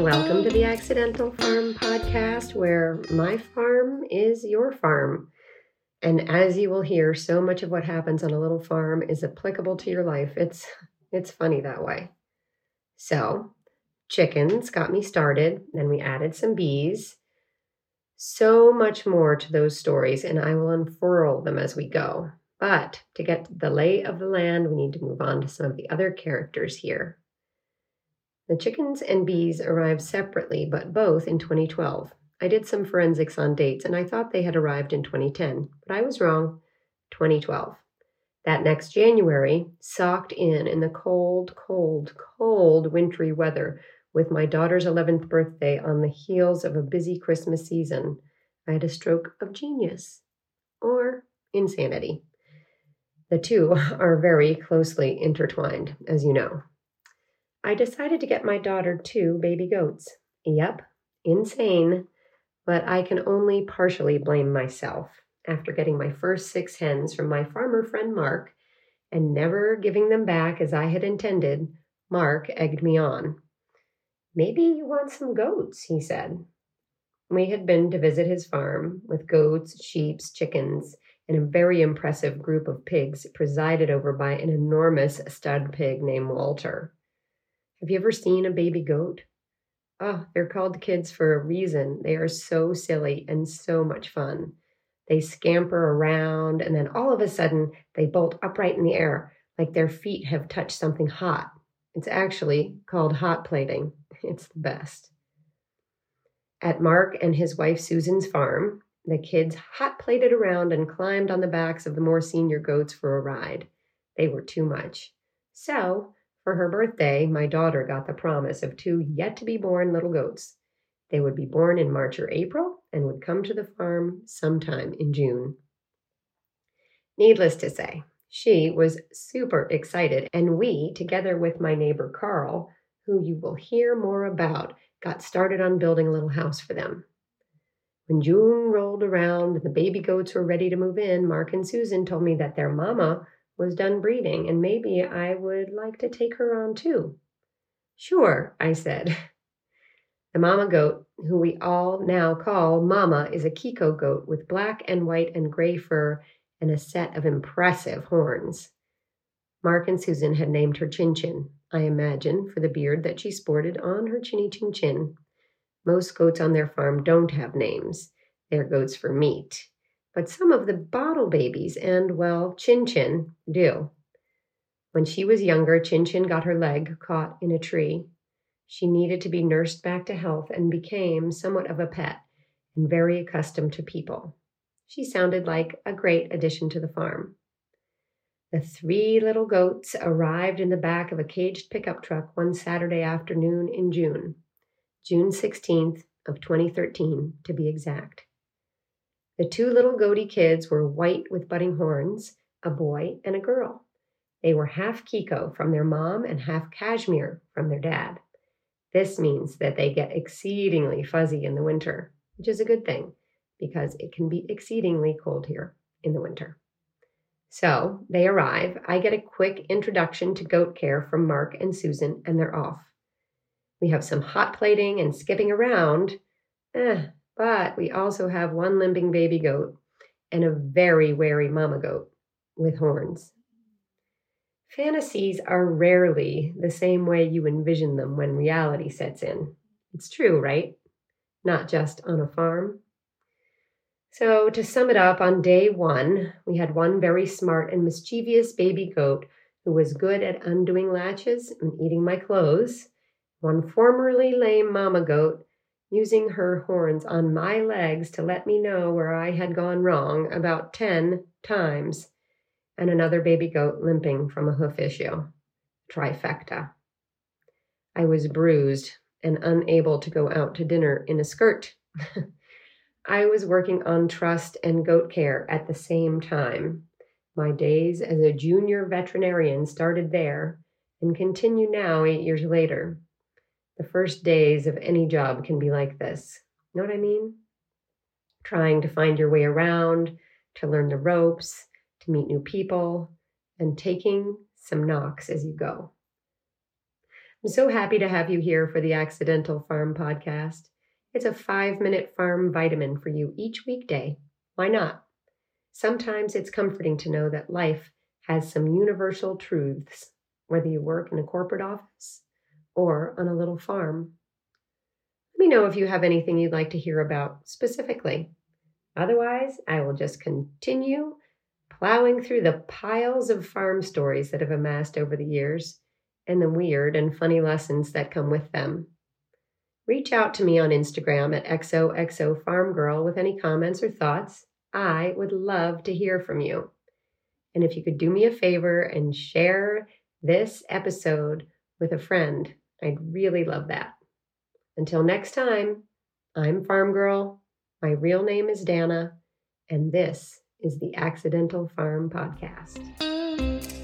Welcome to the Accidental Farm Podcast, where my farm is your farm. And as you will hear, so much of what happens on a little farm is applicable to your life. It's it's funny that way. So, chickens got me started, then we added some bees. So much more to those stories, and I will unfurl them as we go. But to get the lay of the land, we need to move on to some of the other characters here. The chickens and bees arrived separately, but both in 2012. I did some forensics on dates and I thought they had arrived in 2010, but I was wrong. 2012. That next January, socked in in the cold, cold, cold wintry weather with my daughter's 11th birthday on the heels of a busy Christmas season, I had a stroke of genius or insanity. The two are very closely intertwined, as you know. I decided to get my daughter two baby goats. Yep, insane, but I can only partially blame myself after getting my first six hens from my farmer friend Mark and never giving them back as I had intended. Mark egged me on. Maybe you want some goats, he said. We had been to visit his farm with goats, sheep, chickens, and a very impressive group of pigs presided over by an enormous stud pig named Walter. Have you ever seen a baby goat? Oh, they're called kids for a reason. They are so silly and so much fun. They scamper around and then all of a sudden they bolt upright in the air like their feet have touched something hot. It's actually called hot plating. It's the best. At Mark and his wife Susan's farm, the kids hot plated around and climbed on the backs of the more senior goats for a ride. They were too much. So for her birthday, my daughter got the promise of two yet to be born little goats. They would be born in March or April and would come to the farm sometime in June. Needless to say, she was super excited, and we, together with my neighbor Carl, who you will hear more about, got started on building a little house for them. When June rolled around and the baby goats were ready to move in, Mark and Susan told me that their mama was done breeding, and maybe I would like to take her on too. Sure, I said. The mama goat, who we all now call Mama, is a Kiko goat with black and white and gray fur and a set of impressive horns. Mark and Susan had named her Chin Chin, I imagine, for the beard that she sported on her chinny chin chin. Most goats on their farm don't have names. They're goats for meat but some of the bottle babies and, well, Chin Chin do. When she was younger, Chin Chin got her leg caught in a tree. She needed to be nursed back to health and became somewhat of a pet and very accustomed to people. She sounded like a great addition to the farm. The three little goats arrived in the back of a caged pickup truck one Saturday afternoon in June, June 16th of 2013 to be exact. The two little goaty kids were white with budding horns, a boy and a girl. They were half Kiko from their mom and half Cashmere from their dad. This means that they get exceedingly fuzzy in the winter, which is a good thing because it can be exceedingly cold here in the winter. So they arrive. I get a quick introduction to goat care from Mark and Susan, and they're off. We have some hot plating and skipping around. Eh, but we also have one limping baby goat and a very wary mama goat with horns. Fantasies are rarely the same way you envision them when reality sets in. It's true, right? Not just on a farm. So, to sum it up, on day one, we had one very smart and mischievous baby goat who was good at undoing latches and eating my clothes, one formerly lame mama goat using her horns on my legs to let me know where I had gone wrong about 10 times, and another baby goat limping from a hoof issue. Trifecta. I was bruised and unable to go out to dinner in a skirt. I was working on trust and goat care at the same time. My days as a junior veterinarian started there and continue now eight years later. The first days of any job can be like this. Know what I mean? Trying to find your way around, to learn the ropes, to meet new people, and taking some knocks as you go. I'm so happy to have you here for the Accidental Farm Podcast. It's a five minute farm vitamin for you each weekday. Why not? Sometimes it's comforting to know that life has some universal truths, whether you work in a corporate office or on a little farm. Let me know if you have anything you'd like to hear about specifically. Otherwise, I will just continue plowing through the piles of farm stories that have amassed over the years and the weird and funny lessons that come with them. Reach out to me on Instagram at XOXOFarmGirl with any comments or thoughts. I would love to hear from you. And if you could do me a favor and share this episode with a friend, I'd really love that. Until next time, I'm Farm Girl. My real name is Dana, and this is the Accidental Farm Podcast.